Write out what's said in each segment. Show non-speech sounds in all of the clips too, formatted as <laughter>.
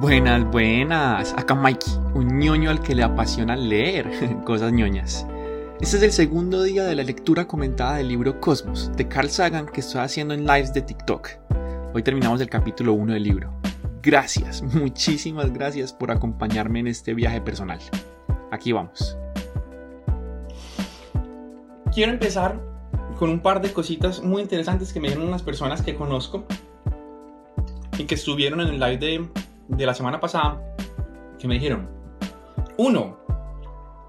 Buenas, buenas. Acá Mikey, un ñoño al que le apasiona leer <laughs> cosas ñoñas. Este es el segundo día de la lectura comentada del libro Cosmos de Carl Sagan que estoy haciendo en lives de TikTok. Hoy terminamos el capítulo 1 del libro. Gracias, <laughs> muchísimas gracias por acompañarme en este viaje personal. Aquí vamos. Quiero empezar con un par de cositas muy interesantes que me dieron unas personas que conozco y que estuvieron en el live de, de la semana pasada que me dijeron, uno,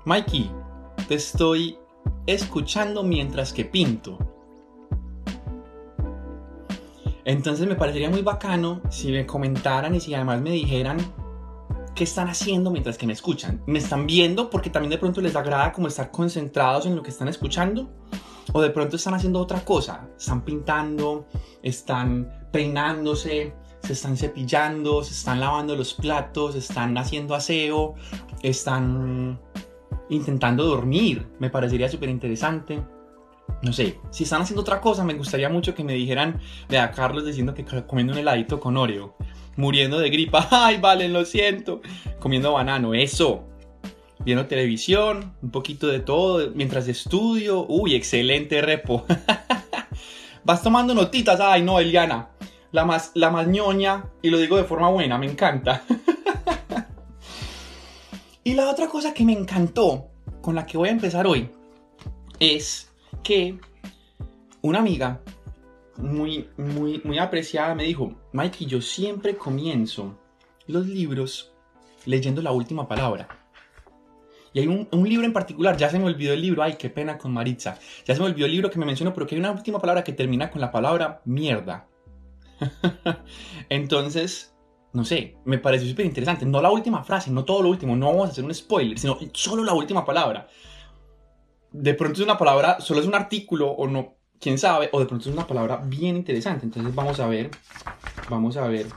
Mikey, te estoy escuchando mientras que pinto. Entonces me parecería muy bacano si me comentaran y si además me dijeran qué están haciendo mientras que me escuchan. ¿Me están viendo porque también de pronto les agrada como estar concentrados en lo que están escuchando? ¿O de pronto están haciendo otra cosa? Están pintando, están peinándose, se están cepillando, se están lavando los platos, están haciendo aseo, están intentando dormir. Me parecería súper interesante. No sé, si están haciendo otra cosa, me gustaría mucho que me dijeran, vea, Carlos diciendo que comiendo un heladito con Oreo, muriendo de gripa, <laughs> ay, vale, lo siento, comiendo banano, eso, viendo televisión, un poquito de todo, mientras estudio, uy, excelente repo. <laughs> Vas tomando notitas, ay, no, Eliana, la más, la más ñoña, y lo digo de forma buena, me encanta. <laughs> y la otra cosa que me encantó, con la que voy a empezar hoy, es que una amiga muy, muy, muy apreciada me dijo, Mikey, yo siempre comienzo los libros leyendo la última palabra. Y hay un, un, libro en particular, ya se me olvidó el libro, ay, qué pena con Maritza. Ya se me olvidó el libro que me mencionó, pero que hay una última palabra que termina con la palabra mierda. <laughs> Entonces, no sé, me pareció súper interesante. No la última frase, no todo lo último, no vamos a hacer un spoiler, sino solo la última palabra. De pronto es una palabra, solo es un artículo o no, quién sabe, o de pronto es una palabra bien interesante. Entonces vamos a ver, vamos a ver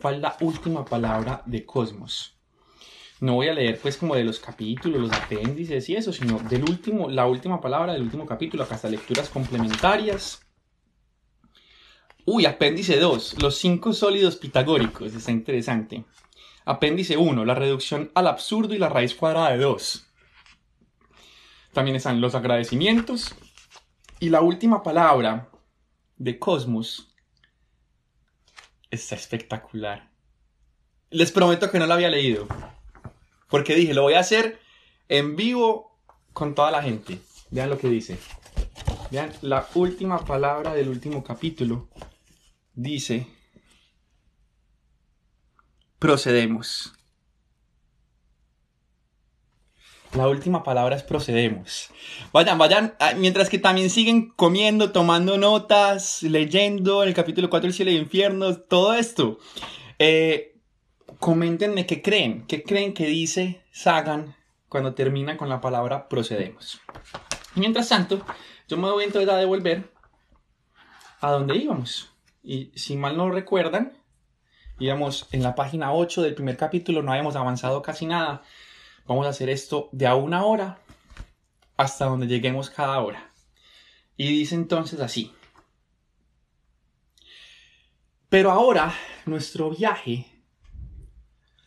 cuál es la última palabra de Cosmos. No voy a leer pues como de los capítulos, los apéndices y eso, sino del último, la última palabra del último capítulo, acá está lecturas complementarias. Uy, apéndice 2, los cinco sólidos pitagóricos, está interesante. Apéndice 1, la reducción al absurdo y la raíz cuadrada de 2. También están los agradecimientos. Y la última palabra de Cosmos está espectacular. Les prometo que no la había leído. Porque dije, lo voy a hacer en vivo con toda la gente. Vean lo que dice. Vean la última palabra del último capítulo. Dice, procedemos. La última palabra es procedemos. Vayan, vayan, mientras que también siguen comiendo, tomando notas, leyendo el capítulo 4 del cielo y infierno, todo esto. Eh, coméntenme qué creen, qué creen que dice Sagan cuando termina con la palabra procedemos. Mientras tanto, yo me voy entonces a devolver a donde íbamos. Y si mal no recuerdan, íbamos en la página 8 del primer capítulo, no habíamos avanzado casi nada. Vamos a hacer esto de a una hora hasta donde lleguemos cada hora. Y dice entonces así. Pero ahora nuestro viaje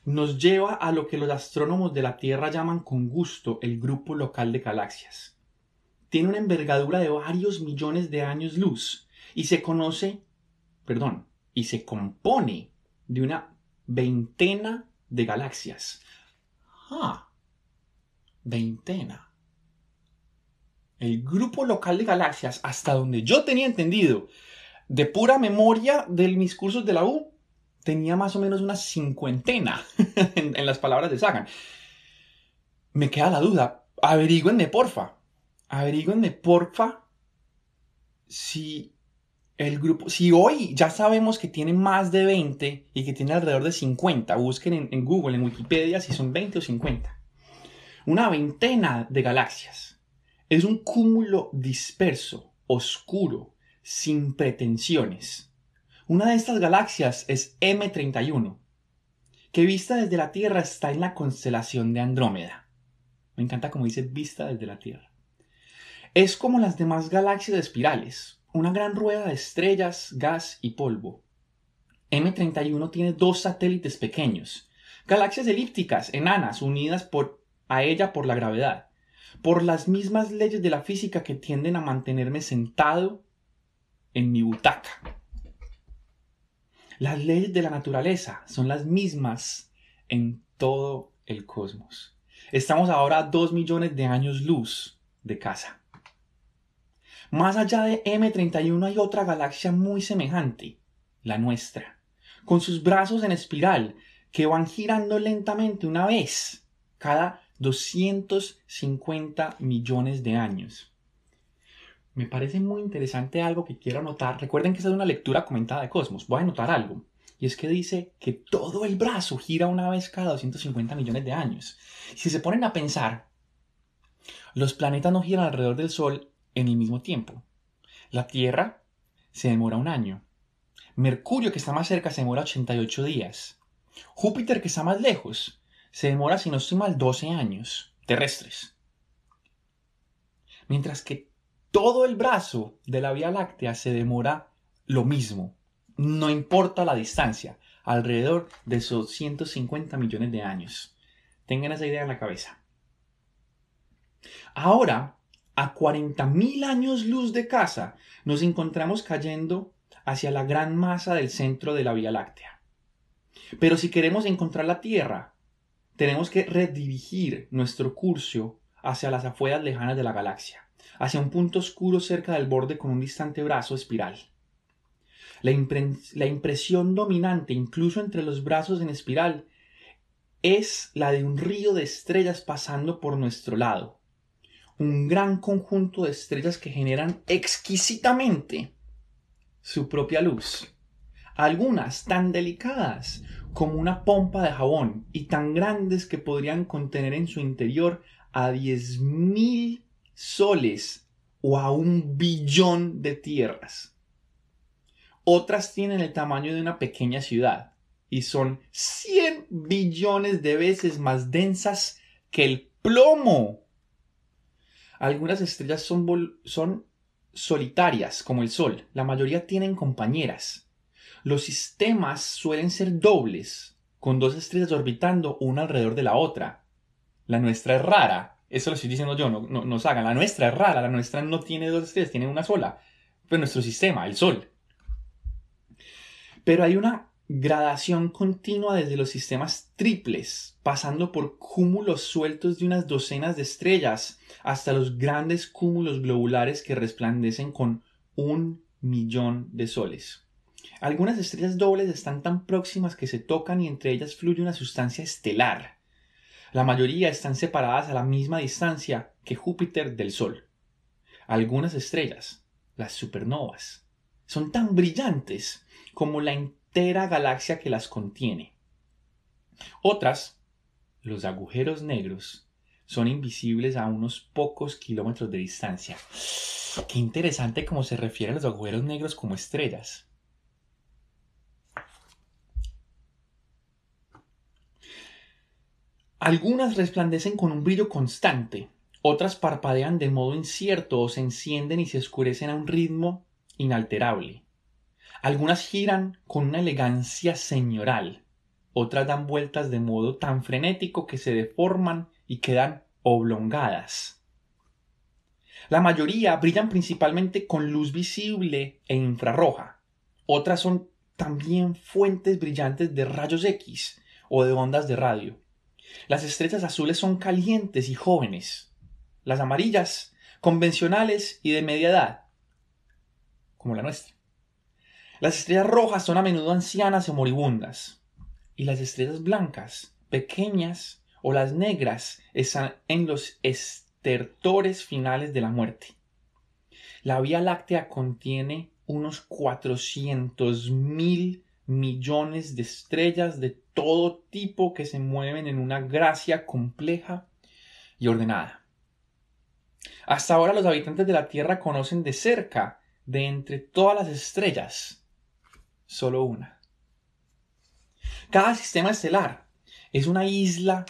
nos lleva a lo que los astrónomos de la Tierra llaman con gusto el grupo local de galaxias. Tiene una envergadura de varios millones de años luz y se conoce, perdón, y se compone de una veintena de galaxias. Ah, veintena. El grupo local de galaxias, hasta donde yo tenía entendido, de pura memoria de mis cursos de la U, tenía más o menos una cincuentena <laughs> en, las palabras de Sagan. Me queda la duda. Averígüenme, porfa. Averígüenme, porfa, si el grupo, si hoy ya sabemos que tiene más de 20 y que tiene alrededor de 50, busquen en, Google, en Wikipedia, si son 20 o 50. Una veintena de galaxias. Es un cúmulo disperso, oscuro, sin pretensiones. Una de estas galaxias es M31, que vista desde la Tierra está en la constelación de Andrómeda. Me encanta como dice vista desde la Tierra. Es como las demás galaxias espirales, una gran rueda de estrellas, gas y polvo. M31 tiene dos satélites pequeños, galaxias elípticas enanas unidas a ella por la gravedad, por las mismas leyes de la física que tienden a mantenerme sentado en mi butaca. Las leyes de la naturaleza son las mismas en todo el cosmos. Estamos ahora a dos millones de años luz de casa. Más allá de M31 hay otra galaxia muy semejante, la nuestra, con sus brazos en espiral que van girando lentamente una vez cada 250 millones de años. Me parece muy interesante algo que quiero anotar. Recuerden que esta es una lectura comentada de Cosmos. Voy a anotar algo. Y es que dice que todo el brazo gira una vez cada 250 millones de años. Si se ponen a pensar, los planetas no giran alrededor del Sol en el mismo tiempo. La Tierra se demora un año. Mercurio, que está más cerca, se demora 88 días. Júpiter, que está más lejos, se demora, si no estoy mal, 12 años terrestres. Mientras que todo el brazo de la Vía Láctea se demora lo mismo. No importa la distancia, alrededor de esos 150 millones de años. Tengan esa idea en la cabeza. Ahora, a 40.000 años luz de casa, nos encontramos cayendo hacia la gran masa del centro de la Vía Láctea. Pero si queremos encontrar la Tierra, tenemos que redirigir nuestro curso hacia las afueras lejanas de la galaxia hacia un punto oscuro cerca del borde con un distante brazo espiral. La, la impresión dominante, incluso entre los brazos en espiral, es la de un río de estrellas pasando por nuestro lado. Un gran conjunto de estrellas que generan exquisitamente su propia luz. Algunas tan delicadas como una pompa de jabón y tan grandes que podrían contener en su interior a diez mil soles o a un billón de tierras. Otras tienen el tamaño de una pequeña ciudad y son 100 billones de veces más densas que el plomo. Algunas estrellas son, son solitarias, como el Sol. La mayoría tienen compañeras. Los sistemas suelen ser dobles, con dos estrellas orbitando una alrededor de la otra. La nuestra es rara, eso lo estoy diciendo yo, no, no, nos hagan. La nuestra es rara, la nuestra no tiene dos estrellas, tiene una sola. Pero nuestro sistema, el Sol. Pero hay una gradación continua desde los sistemas triples, pasando por cúmulos sueltos de unas docenas de estrellas, hasta los grandes cúmulos globulares que resplandecen con un millón de soles. Algunas estrellas dobles están tan próximas que se tocan y entre ellas fluye una sustancia estelar la mayoría están separadas a la misma distancia que Júpiter del Sol. Algunas estrellas, las supernovas, son tan brillantes como la entera galaxia que las contiene. Otras, los agujeros negros, son invisibles a unos pocos kilómetros de distancia. Qué interesante cómo se refiere a los agujeros negros como estrellas. Algunas resplandecen con un brillo constante, otras parpadean de modo incierto o se encienden y se oscurecen a un ritmo inalterable. Algunas giran con una elegancia señoral, otras dan vueltas de modo tan frenético que se deforman y quedan oblongadas. La mayoría brillan principalmente con luz visible e infrarroja. Otras son también fuentes brillantes de rayos X o de ondas de radio. Las estrellas azules son calientes y jóvenes. Las amarillas, convencionales y de media edad, como la nuestra. Las estrellas rojas son a menudo ancianas o moribundas. Y las estrellas blancas, pequeñas o las negras, están en los estertores finales de la muerte. La Vía Láctea contiene unos 400 mil millones de estrellas de todo tipo que se mueven en una gracia compleja y ordenada. Hasta ahora los habitantes de la Tierra conocen de cerca, de entre todas las estrellas, solo una. Cada sistema estelar es una isla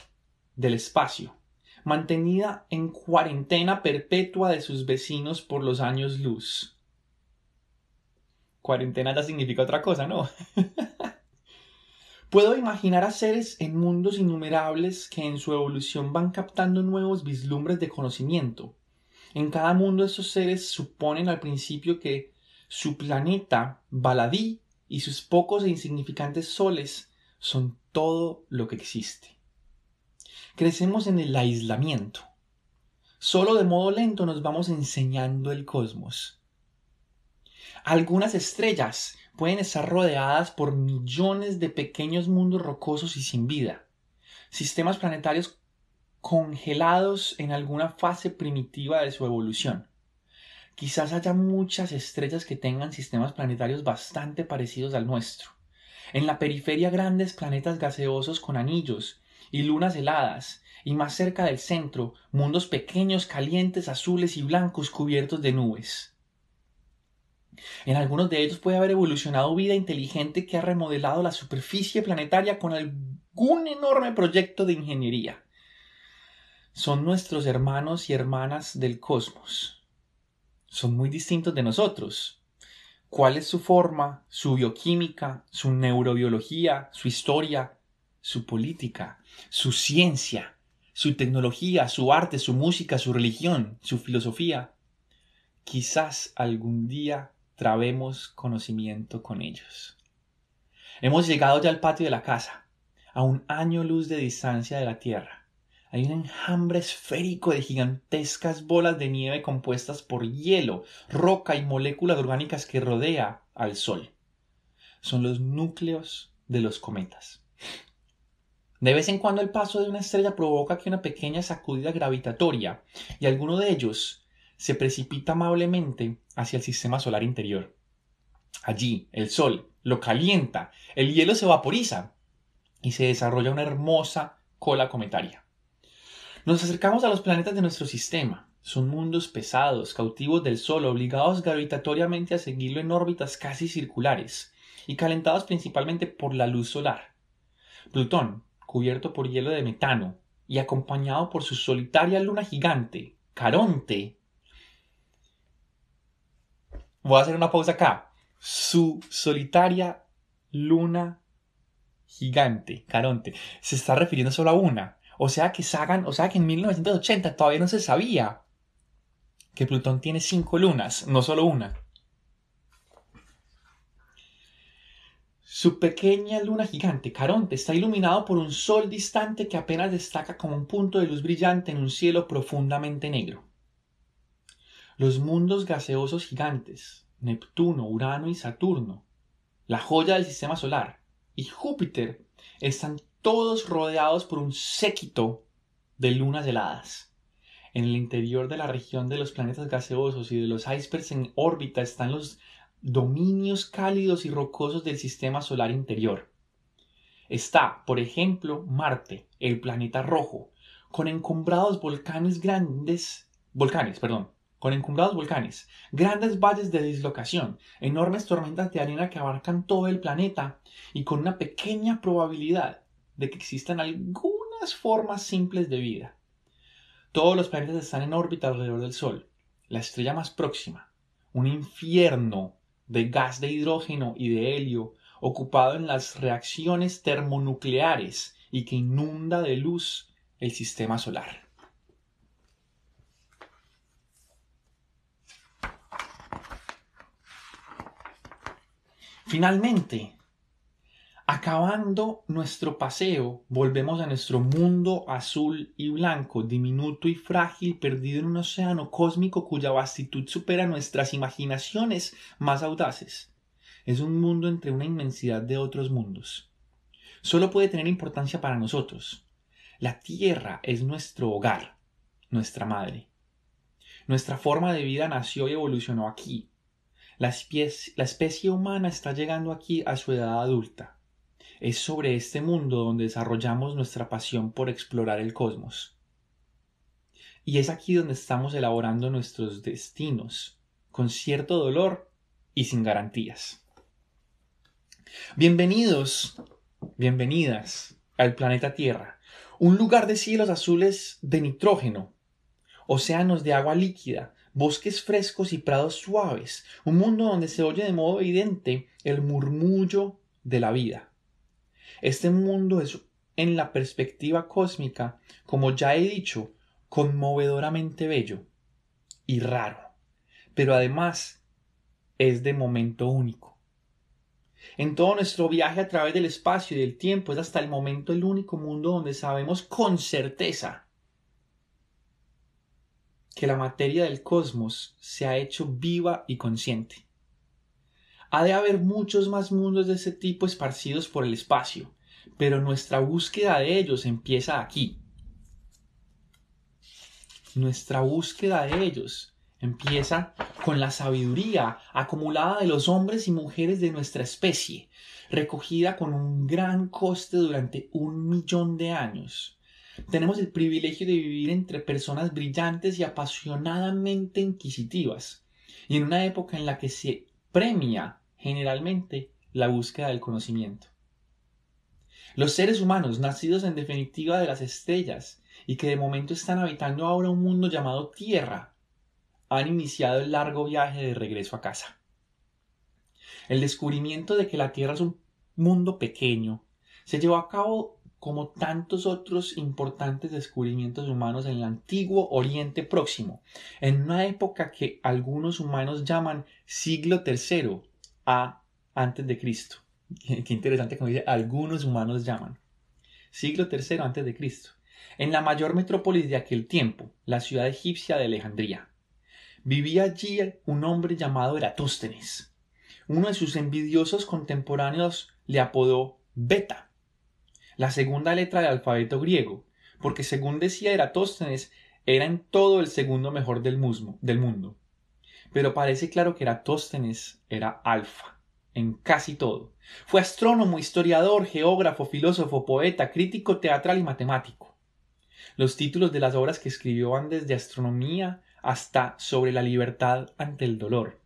del espacio, mantenida en cuarentena perpetua de sus vecinos por los años luz cuarentena ya significa otra cosa, ¿no? <laughs> Puedo imaginar a seres en mundos innumerables que en su evolución van captando nuevos vislumbres de conocimiento. En cada mundo estos seres suponen al principio que su planeta, Baladí, y sus pocos e insignificantes soles son todo lo que existe. Crecemos en el aislamiento. Solo de modo lento nos vamos enseñando el cosmos. Algunas estrellas pueden estar rodeadas por millones de pequeños mundos rocosos y sin vida, sistemas planetarios congelados en alguna fase primitiva de su evolución. Quizás haya muchas estrellas que tengan sistemas planetarios bastante parecidos al nuestro. En la periferia grandes planetas gaseosos con anillos y lunas heladas, y más cerca del centro, mundos pequeños, calientes, azules y blancos cubiertos de nubes. En algunos de ellos puede haber evolucionado vida inteligente que ha remodelado la superficie planetaria con algún enorme proyecto de ingeniería. Son nuestros hermanos y hermanas del cosmos. Son muy distintos de nosotros. ¿Cuál es su forma, su bioquímica, su neurobiología, su historia, su política, su ciencia, su tecnología, su arte, su música, su religión, su filosofía? Quizás algún día trabemos conocimiento con ellos. Hemos llegado ya al patio de la casa, a un año luz de distancia de la Tierra. Hay un enjambre esférico de gigantescas bolas de nieve compuestas por hielo, roca y moléculas orgánicas que rodea al Sol. Son los núcleos de los cometas. De vez en cuando el paso de una estrella provoca que una pequeña sacudida gravitatoria y alguno de ellos se precipita amablemente hacia el sistema solar interior. Allí, el Sol lo calienta, el hielo se vaporiza y se desarrolla una hermosa cola cometaria. Nos acercamos a los planetas de nuestro sistema. Son mundos pesados, cautivos del Sol, obligados gravitatoriamente a seguirlo en órbitas casi circulares y calentados principalmente por la luz solar. Plutón, cubierto por hielo de metano y acompañado por su solitaria luna gigante, Caronte, Voy a hacer una pausa acá. Su solitaria luna gigante, Caronte, se está refiriendo solo a una. O sea que o sea que en 1980 todavía no se sabía que Plutón tiene cinco lunas, no solo una. Su pequeña luna gigante, Caronte, está iluminado por un sol distante que apenas destaca como un punto de luz brillante en un cielo profundamente negro. Los mundos gaseosos gigantes, Neptuno, Urano y Saturno, la joya del sistema solar, y Júpiter, están todos rodeados por un séquito de lunas heladas. En el interior de la región de los planetas gaseosos y de los icebergs en órbita están los dominios cálidos y rocosos del sistema solar interior. Está, por ejemplo, Marte, el planeta rojo, con encumbrados volcanes grandes, volcanes, perdón, con encumbrados volcanes, grandes valles de dislocación, enormes tormentas de arena que abarcan todo el planeta y con una pequeña probabilidad de que existan algunas formas simples de vida. Todos los planetas están en órbita alrededor del Sol, la estrella más próxima, un infierno de gas de hidrógeno y de helio ocupado en las reacciones termonucleares y que inunda de luz el sistema solar. Finalmente, acabando nuestro paseo, volvemos a nuestro mundo azul y blanco, diminuto y frágil, perdido en un océano cósmico cuya vastitud supera nuestras imaginaciones más audaces. Es un mundo entre una inmensidad de otros mundos. Solo puede tener importancia para nosotros. La Tierra es nuestro hogar, nuestra madre. Nuestra forma de vida nació y evolucionó aquí, la especie, humana está llegando aquí a su edad adulta. Es sobre este mundo donde desarrollamos nuestra pasión por explorar el cosmos. Y es aquí donde estamos elaborando nuestros destinos, con cierto dolor y sin garantías. Bienvenidos, bienvenidas al planeta Tierra, un lugar de cielos azules de nitrógeno, océanos de agua líquida, bosques frescos y prados suaves, un mundo donde se oye de modo evidente el murmullo de la vida. Este mundo es, en la perspectiva cósmica, como ya he dicho, conmovedoramente bello y raro, pero además es de momento único. En todo nuestro viaje a través del espacio y del tiempo es hasta el momento el único mundo donde sabemos con certeza que la materia del cosmos se ha hecho viva y consciente. Ha de haber muchos más mundos de ese tipo esparcidos por el espacio, pero nuestra búsqueda de ellos empieza aquí. Nuestra búsqueda de ellos empieza con la sabiduría acumulada de los hombres y mujeres de nuestra especie, recogida con un gran coste durante un millón de años. Tenemos el privilegio de vivir entre personas brillantes y apasionadamente inquisitivas, y en una época en la que se premia generalmente la búsqueda del conocimiento. Los seres humanos, nacidos en definitiva de las estrellas, y que de momento están habitando ahora un mundo llamado Tierra, han iniciado el largo viaje de regreso a casa. El descubrimiento de que la Tierra es un mundo pequeño se llevó a cabo como tantos otros importantes descubrimientos humanos en el antiguo Oriente Próximo, en una época que algunos humanos llaman siglo III a antes de Cristo. Qué interesante como dice algunos humanos llaman. Siglo III Cristo. En la mayor metrópolis de aquel tiempo, la ciudad egipcia de Alejandría. Vivía allí un hombre llamado Eratóstenes. Uno de sus envidiosos contemporáneos le apodó Beta, la segunda letra del alfabeto griego, porque según decía Eratóstenes, era en todo el segundo mejor del, del mundo. Pero parece claro que Eratóstenes era alfa, en casi todo. Fue astrónomo, historiador, geógrafo, filósofo, poeta, crítico teatral y matemático. Los títulos de las obras que escribió van desde astronomía hasta sobre la libertad ante el dolor.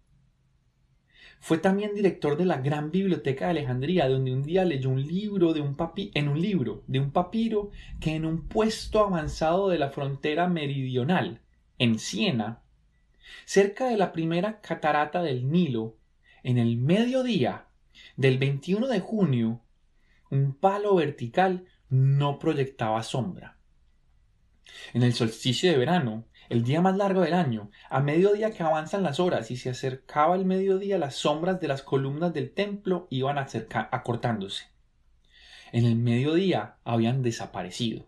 Fue también director de la gran biblioteca de Alejandría, donde un día leyó un libro de un papi en un libro de un papiro que en un puesto avanzado de la frontera meridional, en Siena, cerca de la primera catarata del Nilo, en el mediodía del 21 de junio, un palo vertical no proyectaba sombra. En el solsticio de verano, el día más largo del año, a mediodía que avanzan las horas y se acercaba el mediodía, las sombras de las columnas del templo iban acortándose. En el mediodía habían desaparecido.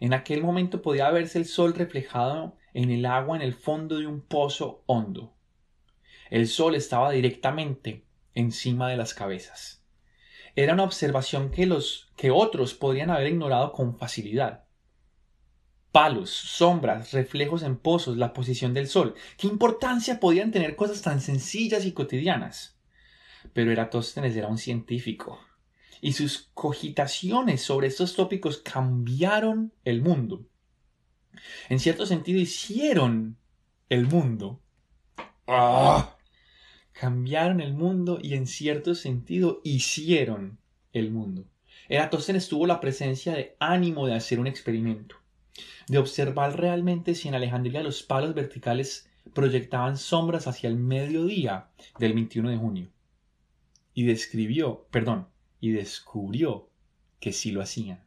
En aquel momento podía verse el sol reflejado en el agua en el fondo de un pozo hondo. El sol estaba directamente encima de las cabezas. Era una observación que los que otros podrían haber ignorado con facilidad palos, sombras, reflejos en pozos, la posición del sol. ¿Qué importancia podían tener cosas tan sencillas y cotidianas? Pero Eratóstenes era un científico y sus cogitaciones sobre estos tópicos cambiaron el mundo. En cierto sentido hicieron el mundo. ¡Ah! Cambiaron el mundo y en cierto sentido hicieron el mundo. Eratóstenes tuvo la presencia de ánimo de hacer un experimento de observar realmente si en Alejandría los palos verticales proyectaban sombras hacia el mediodía del 21 de junio. Y describió, perdón, y descubrió que sí lo hacían.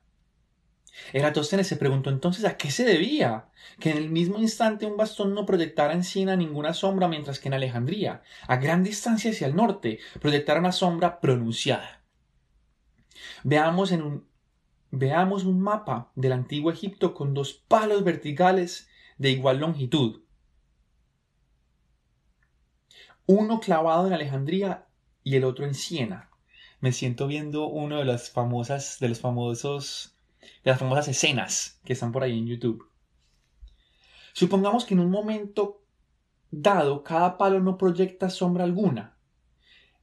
Eratóstenes se preguntó entonces a qué se debía que en el mismo instante un bastón no proyectara en Siena ninguna sombra mientras que en Alejandría, a gran distancia hacia el norte, proyectara una sombra pronunciada. Veamos en un Veamos un mapa del antiguo Egipto con dos palos verticales de igual longitud. Uno clavado en Alejandría y el otro en Siena. Me siento viendo uno de las famosas, de los famosos, de las famosas escenas que están por ahí en YouTube. Supongamos que en un momento dado cada palo no proyecta sombra alguna.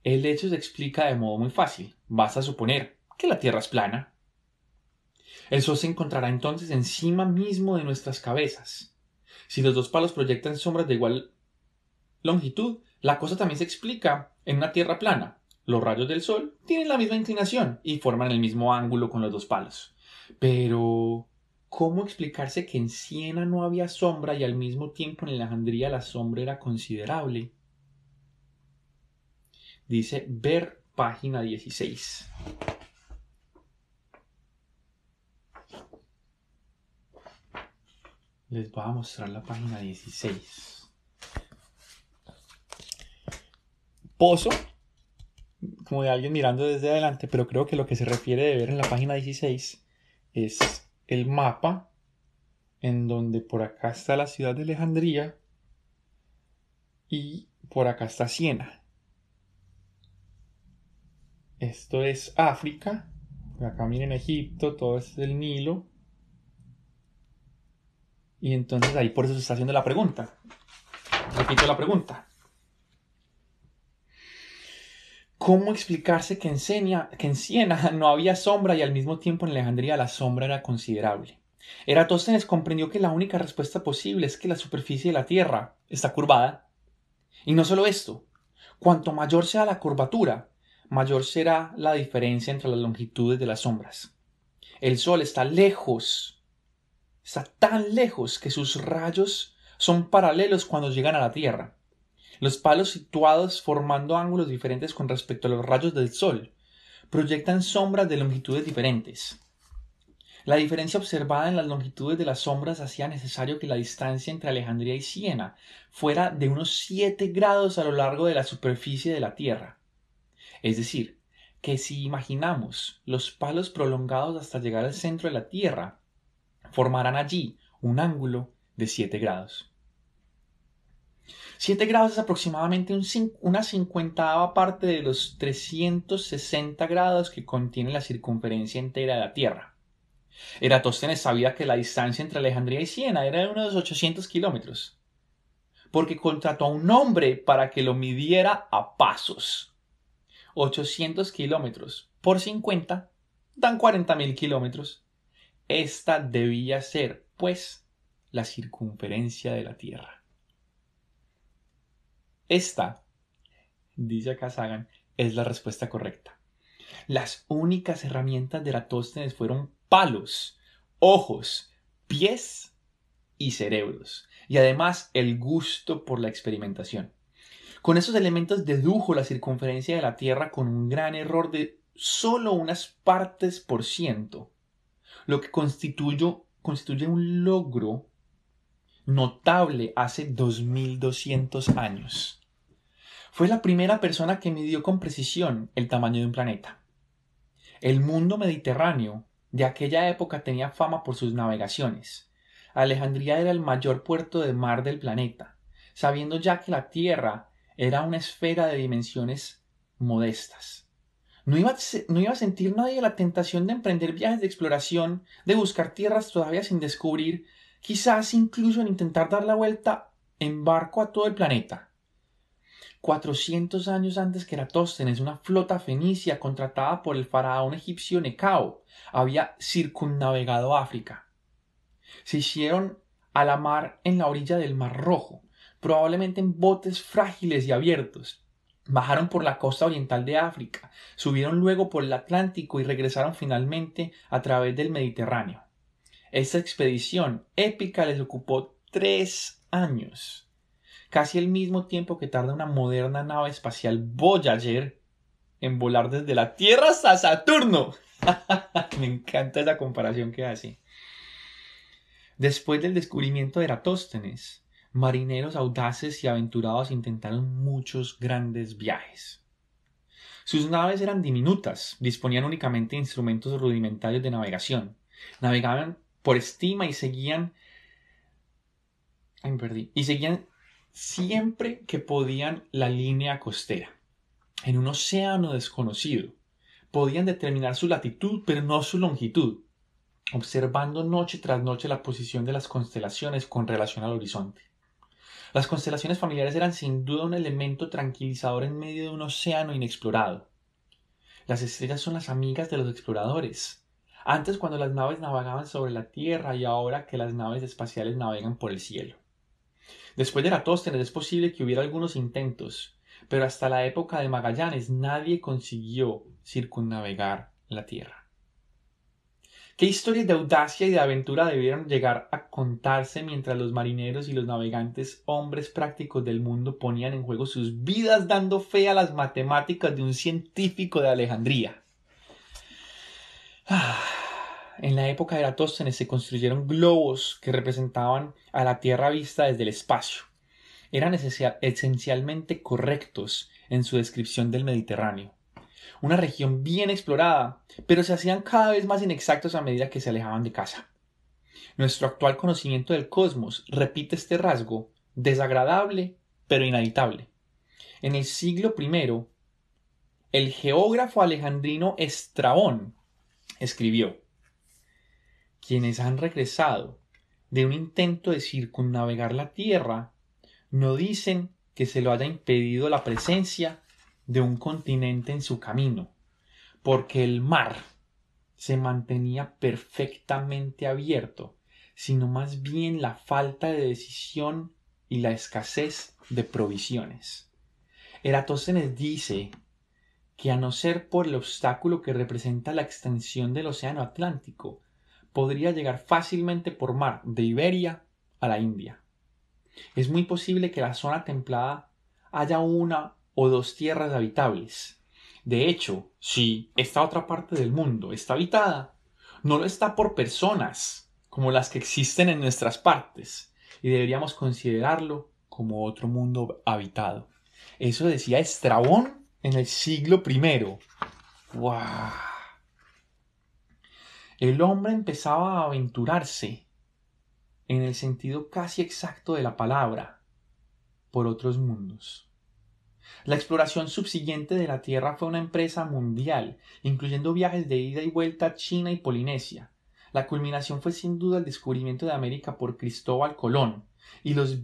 El hecho se explica de modo muy fácil. Basta suponer que la Tierra es plana el sol se encontrará entonces encima mismo de nuestras cabezas. Si los dos palos proyectan sombras de igual longitud, la cosa también se explica en una tierra plana. Los rayos del sol tienen la misma inclinación y forman el mismo ángulo con los dos palos. Pero, ¿cómo explicarse que en Siena no había sombra y al mismo tiempo en Alejandría la sombra era considerable? Dice ver página 16. Les voy a mostrar la página 16. Pozo, como de alguien mirando desde adelante, pero creo que lo que se refiere de ver en la página 16 es el mapa en donde por acá está la ciudad de Alejandría y por acá está Siena. Esto es África. Acá miren Egipto, todo es el Nilo. Y entonces ahí por eso se está haciendo la pregunta. Repito la pregunta. ¿Cómo explicarse que en, Siena <laughs> no había sombra y al mismo tiempo en Alejandría la sombra era considerable? Eratóstenes comprendió que la única respuesta posible es que la superficie de la Tierra está curvada. Y no solo esto, cuanto mayor sea la curvatura, mayor será la diferencia entre las longitudes de las sombras. El Sol está lejos, está tan lejos que sus rayos son paralelos cuando llegan a la Tierra. Los palos situados formando ángulos diferentes con respecto a los rayos del Sol proyectan sombras de longitudes diferentes. La diferencia observada en las longitudes de las sombras hacía necesario que la distancia entre Alejandría y Siena fuera de unos 7 grados a lo largo de la superficie de la Tierra. Es decir, que si imaginamos los palos prolongados hasta llegar al centro de la Tierra, formarán allí un ángulo de 7 grados. 7 grados es aproximadamente una cincuentava parte de los 360 grados que contiene la circunferencia entera de la Tierra. Eratóstenes sabía que la distancia entre Alejandría y Siena era de unos 800 kilómetros, porque contrató a un hombre para que lo midiera a pasos. 800 kilómetros por 50 dan 40.000 kilómetros. Esta debía ser, pues, la circunferencia de la Tierra. Esta, dice acá es la respuesta correcta. Las únicas herramientas de Eratóstenes fueron palos, ojos, pies y cerebros, y además el gusto por la experimentación. Con esos elementos dedujo la circunferencia de la Tierra con un gran error de solo unas partes por ciento, lo que constituye un logro notable hace 2200 años. Fue la primera persona que midió con precisión el tamaño de un planeta. El mundo mediterráneo de aquella época tenía fama por sus navegaciones. Alejandría era el mayor puerto de mar del planeta, sabiendo ya que la Tierra era una esfera de dimensiones modestas. No iba, a, no iba a sentir nadie la tentación de emprender viajes de exploración, de buscar tierras todavía sin descubrir, quizás incluso en intentar dar la vuelta en barco a todo el planeta. 400 años antes que Eratóstenes, una flota fenicia contratada por el faraón egipcio Necao había circunnavegado África. Se hicieron a la mar en la orilla del Mar Rojo, probablemente en botes frágiles y abiertos. Bajaron por la costa oriental de África, subieron luego por el Atlántico y regresaron finalmente a través del Mediterráneo. Esta expedición épica les ocupó tres años casi el mismo tiempo que tarda una moderna nave espacial Voyager en volar desde la Tierra hasta Saturno. <laughs> Me encanta esa comparación que hace. Después del descubrimiento de Eratóstenes, marineros audaces y aventurados intentaron muchos grandes viajes. Sus naves eran diminutas, disponían únicamente de instrumentos rudimentarios de navegación. Navegaban por estima y seguían. Y seguían siempre que podían la línea costera. En un océano desconocido, podían determinar su latitud pero no su longitud, observando noche tras noche la posición de las constelaciones con relación al horizonte. Las constelaciones familiares eran sin duda un elemento tranquilizador en medio de un océano inexplorado. Las estrellas son las amigas de los exploradores. Antes cuando las naves navegaban sobre la Tierra y ahora que las naves espaciales navegan por el cielo. Después de Eratóstenes es posible que hubiera algunos intentos, pero hasta la época de Magallanes nadie consiguió circunnavegar la Tierra. ¿Qué historias de audacia y de aventura debieron llegar a contarse mientras los marineros y los navegantes, hombres prácticos del mundo, ponían en juego sus vidas dando fe a las matemáticas de un científico de Alejandría? Ah, en la época de Eratóstenes se construyeron globos que representaban a la Tierra vista desde el espacio. Eran esencialmente correctos en su descripción del Mediterráneo. Una región bien explorada, pero se hacían cada vez más inexactos a medida que se alejaban de casa. Nuestro actual conocimiento del cosmos repite este rasgo, desagradable pero inhabitable. En el siglo I, el geógrafo alejandrino Estrabón escribió Quienes han regresado de un intento de circunnavegar la Tierra no dicen que se lo haya impedido la presencia de un continente en su camino, porque el mar se mantenía perfectamente abierto, sino más bien la falta de decisión y la escasez de provisiones. Eratóstenes dice que a no ser por el obstáculo que representa la extensión del Océano Atlántico, podría llegar fácilmente por mar de Iberia a la India. Es muy posible que la zona templada haya una o dos tierras habitables. De hecho, si esta otra parte del mundo está habitada, no lo está por personas como las que existen en nuestras partes, y deberíamos considerarlo como otro mundo habitado. Eso decía Estrabón en el siglo I. ¡Wow! El hombre empezaba a aventurarse, en el sentido casi exacto de la palabra, por otros mundos. La exploración subsiguiente de la Tierra fue una empresa mundial, incluyendo viajes de ida y vuelta a China y Polinesia. La culminación fue sin duda el descubrimiento de América por Cristóbal Colón y los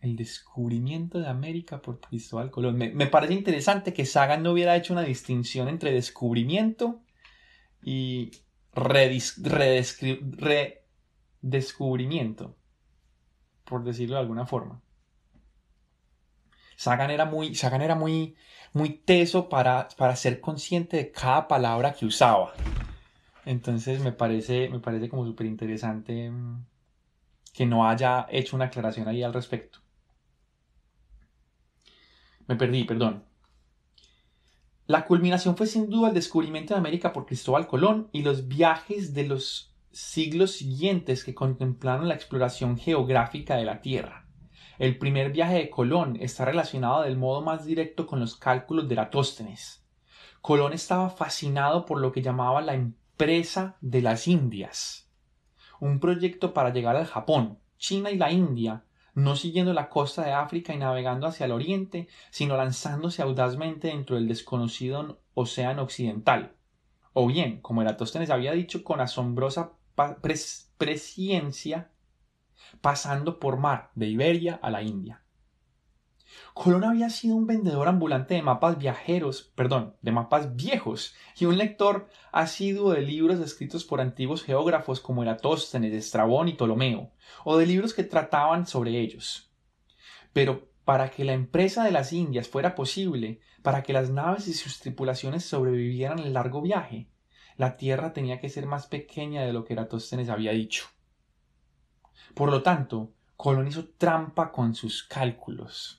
el descubrimiento de América por Cristóbal Colón. Me, parece interesante que Sagan no hubiera hecho una distinción entre descubrimiento y redescubrimiento, por decirlo de alguna forma. Sagan era muy, Sagan era muy, muy teso para, para ser consciente de cada palabra que usaba. Entonces me parece, me parece como súper interesante mm, que no haya hecho una aclaración ahí al respecto. Me perdí, perdón. La culminación fue sin duda el descubrimiento de América por Cristóbal Colón y los viajes de los siglos siguientes que contemplaron la exploración geográfica de la Tierra. El primer viaje de Colón está relacionado del modo más directo con los cálculos de Eratóstenes. Colón estaba fascinado por lo que llamaba la empresa de las Indias, un proyecto para llegar al Japón, China y la India no siguiendo la costa de África y navegando hacia el oriente, sino lanzándose audazmente dentro del desconocido océano occidental. O bien, como Eratóstenes había dicho con asombrosa presciencia, pasando por mar de Iberia a la India. Colón había sido un vendedor ambulante de mapas viajeros, perdón, de mapas viejos, y un lector asiduo de libros escritos por antiguos geógrafos como Eratóstenes, Estrabón y Ptolomeo, o de libros que trataban sobre ellos. Pero para que la empresa de las Indias fuera posible, para que las naves y sus tripulaciones sobrevivieran el largo viaje, la Tierra tenía que ser más pequeña de lo que Eratóstenes había dicho. Por lo tanto, Colón hizo trampa con sus cálculos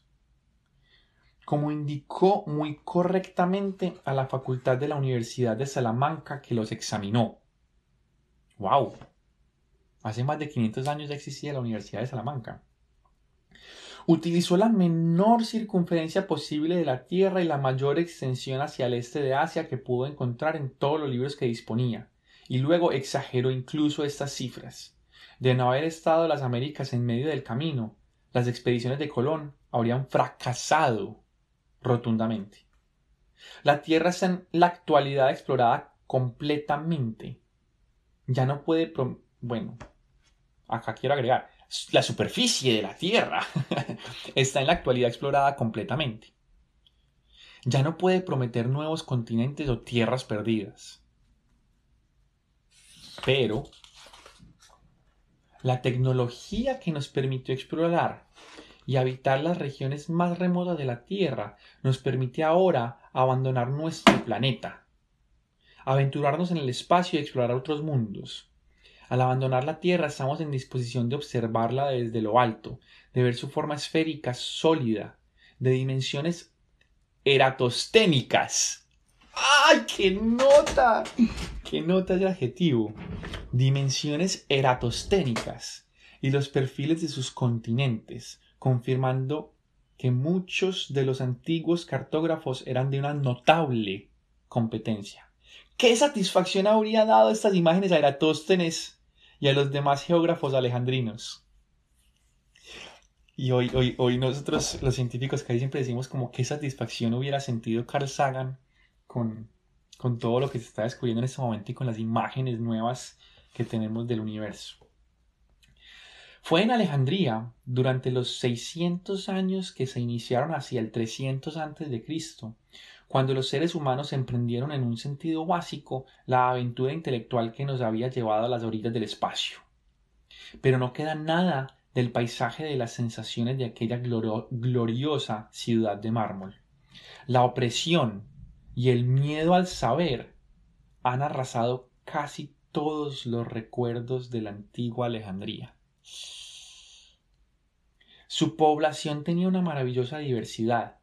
como indicó muy correctamente a la facultad de la Universidad de Salamanca que los examinó. ¡Wow! Hace más de 500 años ya existía la Universidad de Salamanca. Utilizó la menor circunferencia posible de la Tierra y la mayor extensión hacia el este de Asia que pudo encontrar en todos los libros que disponía, y luego exageró incluso estas cifras. De no haber estado las Américas en medio del camino, las expediciones de Colón habrían fracasado rotundamente. La Tierra está en la actualidad explorada completamente. Ya no puede... Bueno, acá quiero agregar, la superficie de la Tierra <laughs> está en la actualidad explorada completamente. Ya no puede prometer nuevos continentes o tierras perdidas. Pero la tecnología que nos permitió explorar y habitar las regiones más remotas de la Tierra nos permite ahora abandonar nuestro planeta, aventurarnos en el espacio y explorar otros mundos. Al abandonar la Tierra estamos en disposición de observarla desde lo alto, de ver su forma esférica sólida, de dimensiones eratosténicas. ¡Ay, qué nota! ¡Qué nota de adjetivo! Dimensiones eratosténicas y los perfiles de sus continentes, confirmando que muchos de los antiguos cartógrafos eran de una notable competencia. ¿Qué satisfacción habría dado estas imágenes a Eratóstenes y a los demás geógrafos alejandrinos? Y hoy, hoy, hoy nosotros, los científicos, que siempre decimos como qué satisfacción hubiera sentido Carl Sagan con, con todo lo que se está descubriendo en este momento y con las imágenes nuevas que tenemos del universo. Fue en Alejandría, durante los 600 años que se iniciaron hacia el 300 a.C., cuando los seres humanos emprendieron en un sentido básico la aventura intelectual que nos había llevado a las orillas del espacio. Pero no queda nada del paisaje de las sensaciones de aquella gloriosa ciudad de mármol. La opresión y el miedo al saber han arrasado casi todos los recuerdos de la antigua Alejandría. Su población tenía una maravillosa diversidad.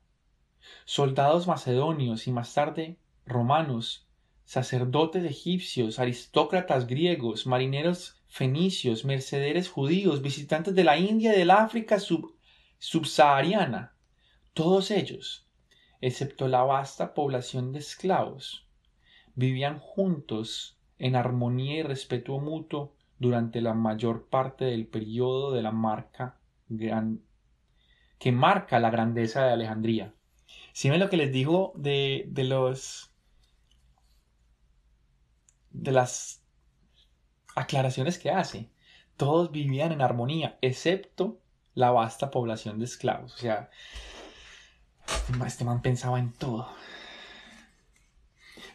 Soldados macedonios y más tarde romanos, sacerdotes egipcios, aristócratas griegos, marineros fenicios, mercaderes judíos, visitantes de la India y del África subsahariana, todos ellos, excepto la vasta población de esclavos, vivían juntos en armonía y respeto mutuo durante la mayor parte del periodo de la marca que marca la grandeza de Alejandría. Si ven lo que les digo de, de los de las aclaraciones que hace. Todos vivían en armonía, excepto la vasta población de esclavos. O sea, este man pensaba en todo.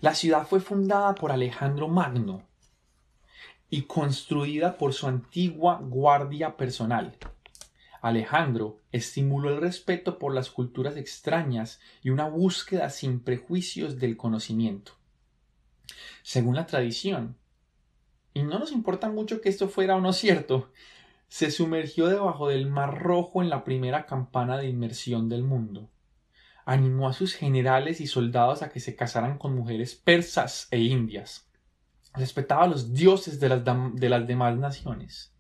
La ciudad fue fundada por Alejandro Magno y construida por su antigua guardia personal. Alejandro estimuló el respeto por las culturas extrañas y una búsqueda sin prejuicios del conocimiento. Según la tradición, y no nos importa mucho que esto fuera o no cierto, se sumergió debajo del Mar Rojo en la primera campana de inmersión del mundo. Animó a sus generales y soldados a que se casaran con mujeres persas e indias. Respetaba a los dioses de las, de las demás naciones.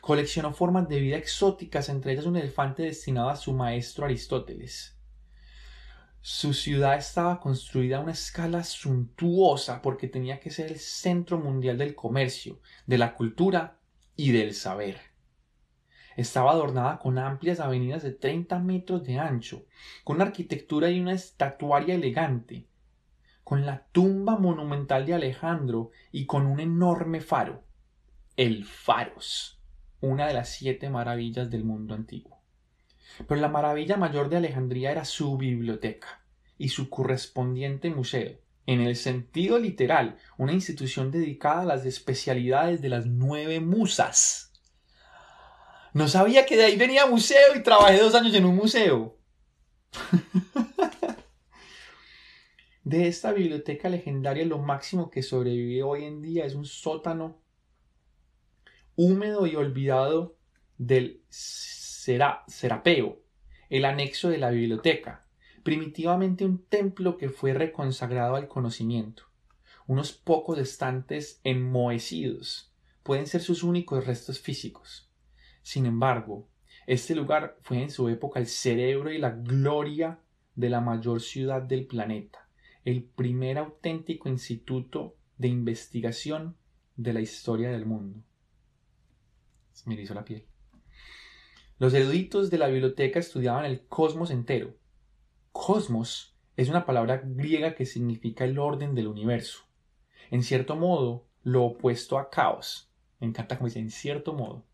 Coleccionó formas de vida exóticas, entre ellas un elefante destinado a su maestro Aristóteles. Su ciudad estaba construida a una escala suntuosa porque tenía que ser el centro mundial del comercio, de la cultura y del saber. Estaba adornada con amplias avenidas de 30 metros de ancho, con una arquitectura y una estatuaria elegante, con la tumba monumental de Alejandro y con un enorme faro, el Faros, una de las siete maravillas del mundo antiguo. Pero la maravilla mayor de Alejandría era su biblioteca y su correspondiente museo, en el sentido literal, una institución dedicada a las especialidades de las nueve musas. No sabía que de ahí venía museo y trabajé dos años en un museo. <laughs> de esta biblioteca legendaria lo máximo que sobrevive hoy en día es un sótano húmedo y olvidado del será, Serapeo, el anexo de la biblioteca, primitivamente un templo que fue reconsagrado al conocimiento. Unos pocos estantes enmohecidos pueden ser sus únicos restos físicos. Sin embargo, este lugar fue en su época el cerebro y la gloria de la mayor ciudad del planeta, el primer auténtico instituto de investigación de la historia del mundo. Me hizo la piel. Los eruditos de la biblioteca estudiaban el cosmos entero. Cosmos es una palabra griega que significa el orden del universo. En cierto modo, lo opuesto a caos. Me encanta como dice, en cierto modo.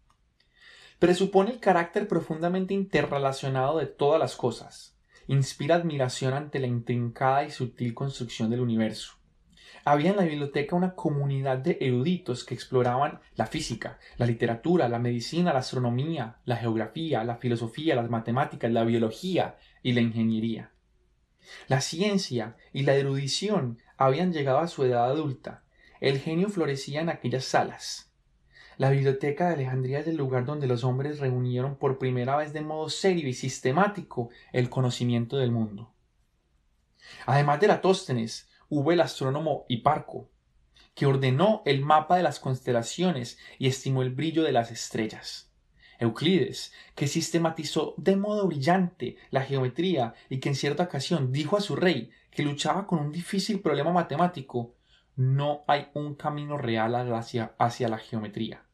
Presupone el carácter profundamente interrelacionado de todas las cosas. Inspira admiración ante la intrincada y sutil construcción del universo. Había en la biblioteca una comunidad de eruditos que exploraban la física, la literatura, la medicina, la astronomía, la geografía, la filosofía, las matemáticas, la biología y la ingeniería. La ciencia y la erudición habían llegado a su edad adulta. El genio florecía en aquellas salas. La biblioteca de Alejandría es el lugar donde los hombres reunieron por primera vez de modo serio y sistemático el conocimiento del mundo. Además de Eratóstenes, hubo el astrónomo Hiparco, que ordenó el mapa de las constelaciones y estimó el brillo de las estrellas. Euclides, que sistematizó de modo brillante la geometría y que en cierta ocasión dijo a su rey que luchaba con un difícil problema matemático, no hay un camino real hacia, la geometría.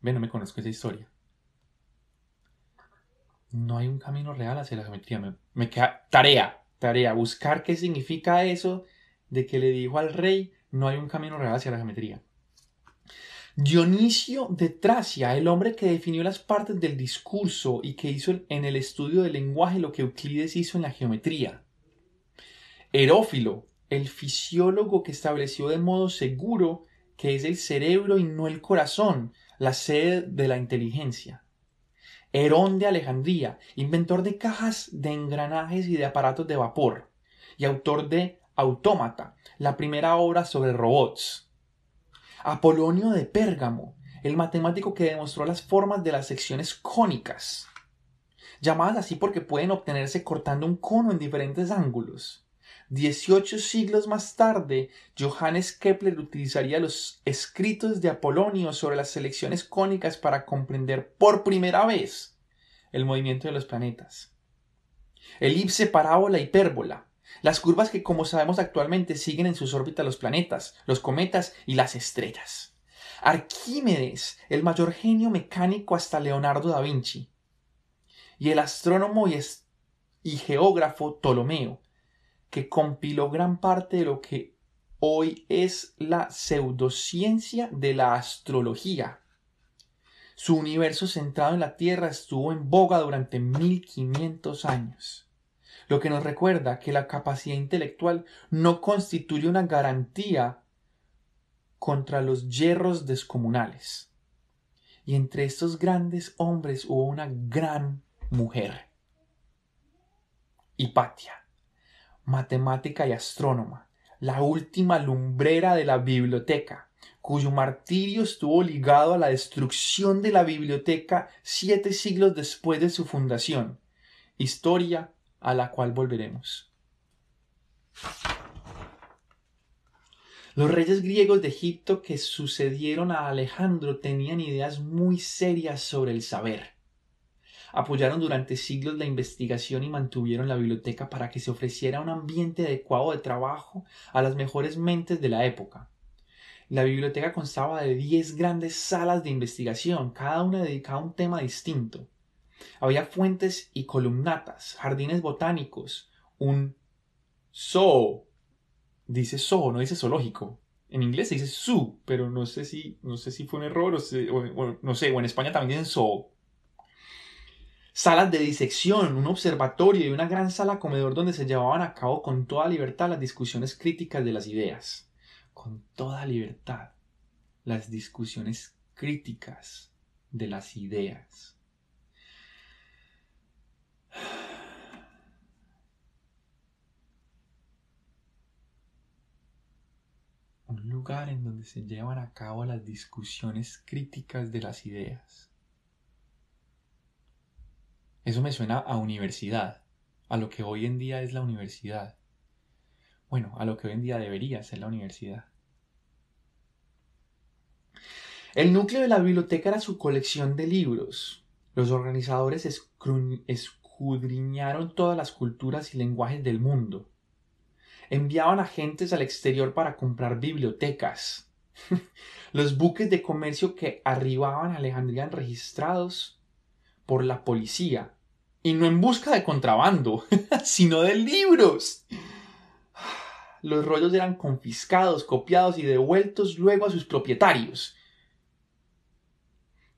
Ven, no me conozco esa historia. No hay un camino real hacia la geometría. Me, me queda tarea, tarea, buscar qué significa eso de que le dijo al rey, no hay un camino real hacia la geometría. Dionisio de Tracia, el hombre que definió las partes del discurso y que hizo en el estudio del lenguaje lo que Euclides hizo en la geometría. Herófilo, el fisiólogo que estableció de modo seguro que es el cerebro y no el corazón la sede de la inteligencia. Herón de Alejandría, inventor de cajas de engranajes y de aparatos de vapor, y autor de Autómata, la primera obra sobre robots. Apolonio de Pérgamo, el matemático que demostró las formas de las secciones cónicas, llamadas así porque pueden obtenerse cortando un cono en diferentes ángulos. Dieciocho siglos más tarde, Johannes Kepler utilizaría los escritos de Apolonio sobre las selecciones cónicas para comprender por primera vez el movimiento de los planetas. Elipse, parábola, hipérbola, las curvas que como sabemos actualmente siguen en sus órbitas los planetas, los cometas y las estrellas. Arquímedes, el mayor genio mecánico hasta Leonardo da Vinci. Y el astrónomo y, y geógrafo Ptolomeo, que compiló gran parte de lo que hoy es la pseudociencia de la astrología. Su universo centrado en la Tierra estuvo en boga durante 1500 años lo que nos recuerda que la capacidad intelectual no constituye una garantía contra los hierros descomunales. Y entre estos grandes hombres hubo una gran mujer, Hipatia, matemática y astrónoma, la última lumbrera de la biblioteca, cuyo martirio estuvo ligado a la destrucción de la biblioteca siete siglos después de su fundación. Historia a la cual volveremos. Los reyes griegos de Egipto que sucedieron a Alejandro tenían ideas muy serias sobre el saber. Apoyaron durante siglos la investigación y mantuvieron la biblioteca para que se ofreciera un ambiente adecuado de trabajo a las mejores mentes de la época. La biblioteca constaba de diez grandes salas de investigación, cada una dedicada a un tema distinto. Había fuentes y columnatas, jardines botánicos, un zoo. Dice zoo, no dice zoológico. En inglés se dice zoo, pero no sé si, no sé si fue un error o, no sé, o en España también dicen zoo. Salas de disección, un observatorio y una gran sala comedor donde se llevaban a cabo con toda libertad las discusiones críticas de las ideas. Con toda libertad las discusiones críticas de las ideas. Un lugar en donde se llevan a cabo las discusiones críticas de las ideas. Eso me suena a universidad, a lo que hoy en día es la universidad. Bueno, a lo que hoy en día debería ser la universidad. El núcleo de la biblioteca era su colección de libros. Los organizadores escudriñaron todas las culturas y lenguajes del mundo. Enviaban agentes al exterior para comprar bibliotecas. <laughs> Los buques de comercio que arribaban a Alejandría registrados por la policía. Y no en busca de contrabando, <laughs> sino de libros. Los rollos eran confiscados, copiados y devueltos luego a sus propietarios.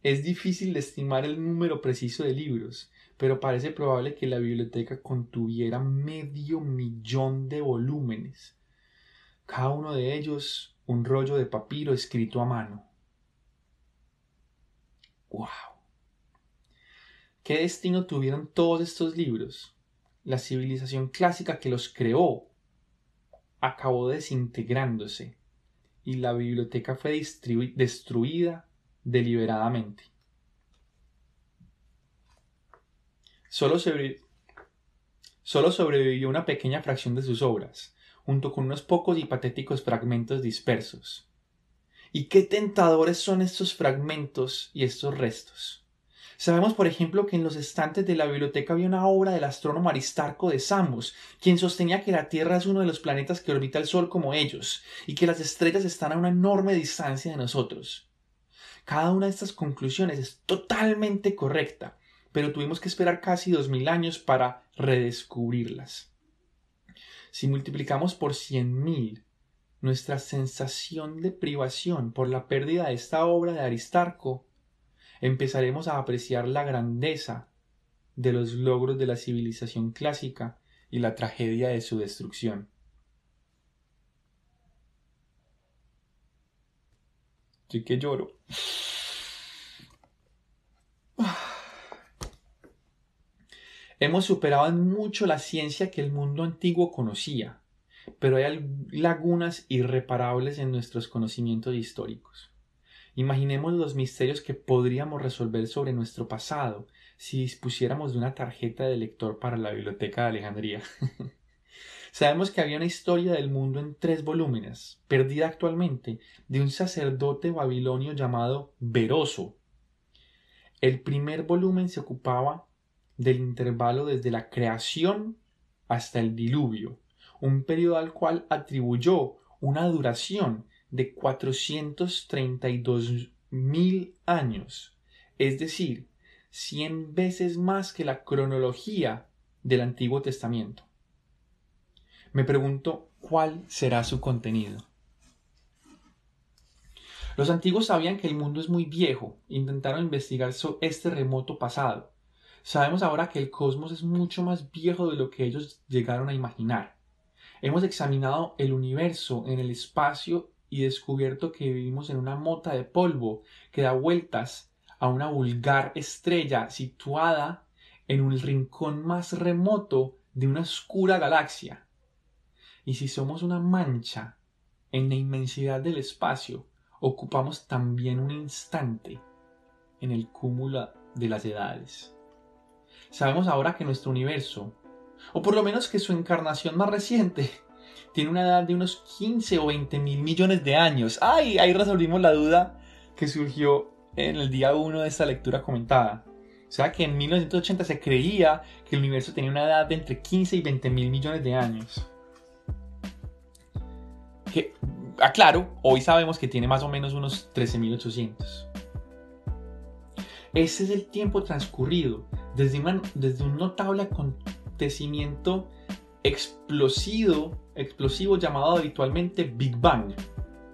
Es difícil estimar el número preciso de libros, pero parece probable que la biblioteca contuviera medio millón de volúmenes, cada uno de ellos un rollo de papiro escrito a mano. ¡Wow! ¿Qué destino tuvieron todos estos libros? La civilización clásica que los creó acabó desintegrándose y la biblioteca fue destruida deliberadamente. Solo, sobrevivió una pequeña fracción de sus obras, junto con unos pocos y patéticos fragmentos dispersos. Y qué tentadores son estos fragmentos y estos restos. Sabemos, por ejemplo, que en los estantes de la biblioteca había una obra del astrónomo Aristarco de Samos, quien sostenía que la Tierra es uno de los planetas que orbita el Sol como ellos, y que las estrellas están a una enorme distancia de nosotros. Cada una de estas conclusiones es totalmente correcta, pero tuvimos que esperar casi dos mil años para redescubrirlas. Si multiplicamos por cien mil nuestra sensación de privación por la pérdida de esta obra de Aristarco, empezaremos a apreciar la grandeza de los logros de la civilización clásica y la tragedia de su destrucción. Sí que lloro. Hemos superado en mucho la ciencia que el mundo antiguo conocía, pero hay lagunas irreparables en nuestros conocimientos históricos. Imaginemos los misterios que podríamos resolver sobre nuestro pasado si dispusiéramos de una tarjeta de lector para la biblioteca de Alejandría. <laughs> Sabemos que había una historia del mundo en tres volúmenes, perdida actualmente, de un sacerdote babilonio llamado Veroso. El primer volumen se ocupaba del intervalo desde la creación hasta el diluvio, un periodo al cual atribuyó una duración de 432 mil años, es decir, cien veces más que la cronología del Antiguo Testamento. Me pregunto cuál será su contenido. Los antiguos sabían que el mundo es muy viejo, intentaron investigar este remoto pasado, Sabemos ahora que el cosmos es mucho más viejo de lo que ellos llegaron a imaginar. Hemos examinado el universo en el espacio y descubierto que vivimos en una mota de polvo que da vueltas a una vulgar estrella situada en un rincón más remoto de una oscura galaxia. Y si somos una mancha en la inmensidad del espacio, ocupamos también un instante en el cúmulo de las edades. Sabemos ahora que nuestro universo, o por lo menos que su encarnación más reciente, tiene una edad de unos 15 o 20 mil millones de años. ¡Ay! Ahí resolvimos la duda que surgió en el día 1 de esta lectura comentada. O sea que en 1980 se creía que el universo tenía una edad de entre 15 y 20 mil millones de años. Que, aclaro, hoy sabemos que tiene más o menos unos 13.800. Ese es el tiempo transcurrido desde, desde un notable acontecimiento explosivo, explosivo llamado habitualmente Big Bang.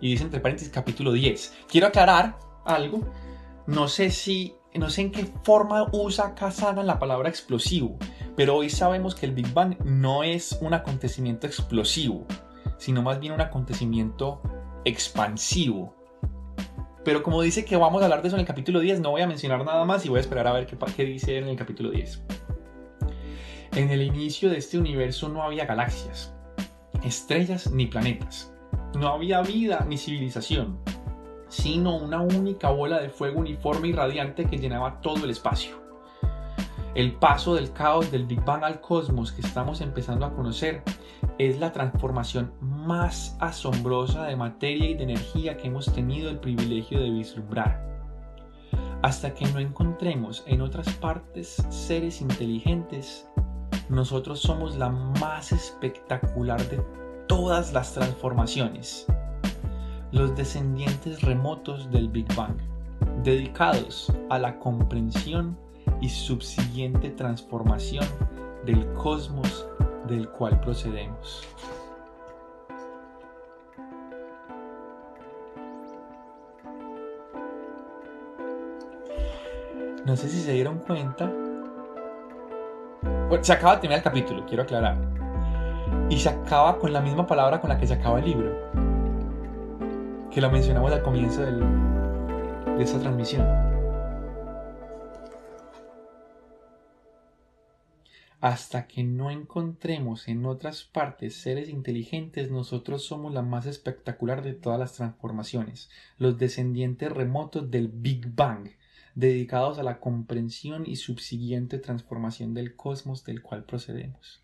Y dice entre paréntesis capítulo 10. Quiero aclarar algo. No sé si, no sé en qué forma usa Kazagan la palabra explosivo, pero hoy sabemos que el Big Bang no es un acontecimiento explosivo, sino más bien un acontecimiento expansivo. Pero como dice que vamos a hablar de eso en el capítulo 10, no voy a mencionar nada más y voy a esperar a ver qué, qué dice en el capítulo 10. En el inicio de este universo no había galaxias, estrellas ni planetas. No había vida ni civilización, sino una única bola de fuego uniforme y radiante que llenaba todo el espacio. El paso del caos del Big Bang al cosmos que estamos empezando a conocer es la transformación más asombrosa de materia y de energía que hemos tenido el privilegio de vislumbrar. Hasta que no encontremos en otras partes seres inteligentes, nosotros somos la más espectacular de todas las transformaciones, los descendientes remotos del Big Bang, dedicados a la comprensión y subsiguiente transformación del cosmos del cual procedemos. No sé si se dieron cuenta. Se acaba de terminar el capítulo, quiero aclarar. Y se acaba con la misma palabra con la que se acaba el libro. Que lo mencionamos al comienzo de esta transmisión. Hasta que no encontremos en otras partes seres inteligentes, nosotros somos la más espectacular de todas las transformaciones, los descendientes remotos del Big Bang, dedicados a la comprensión y subsiguiente transformación del cosmos del cual procedemos.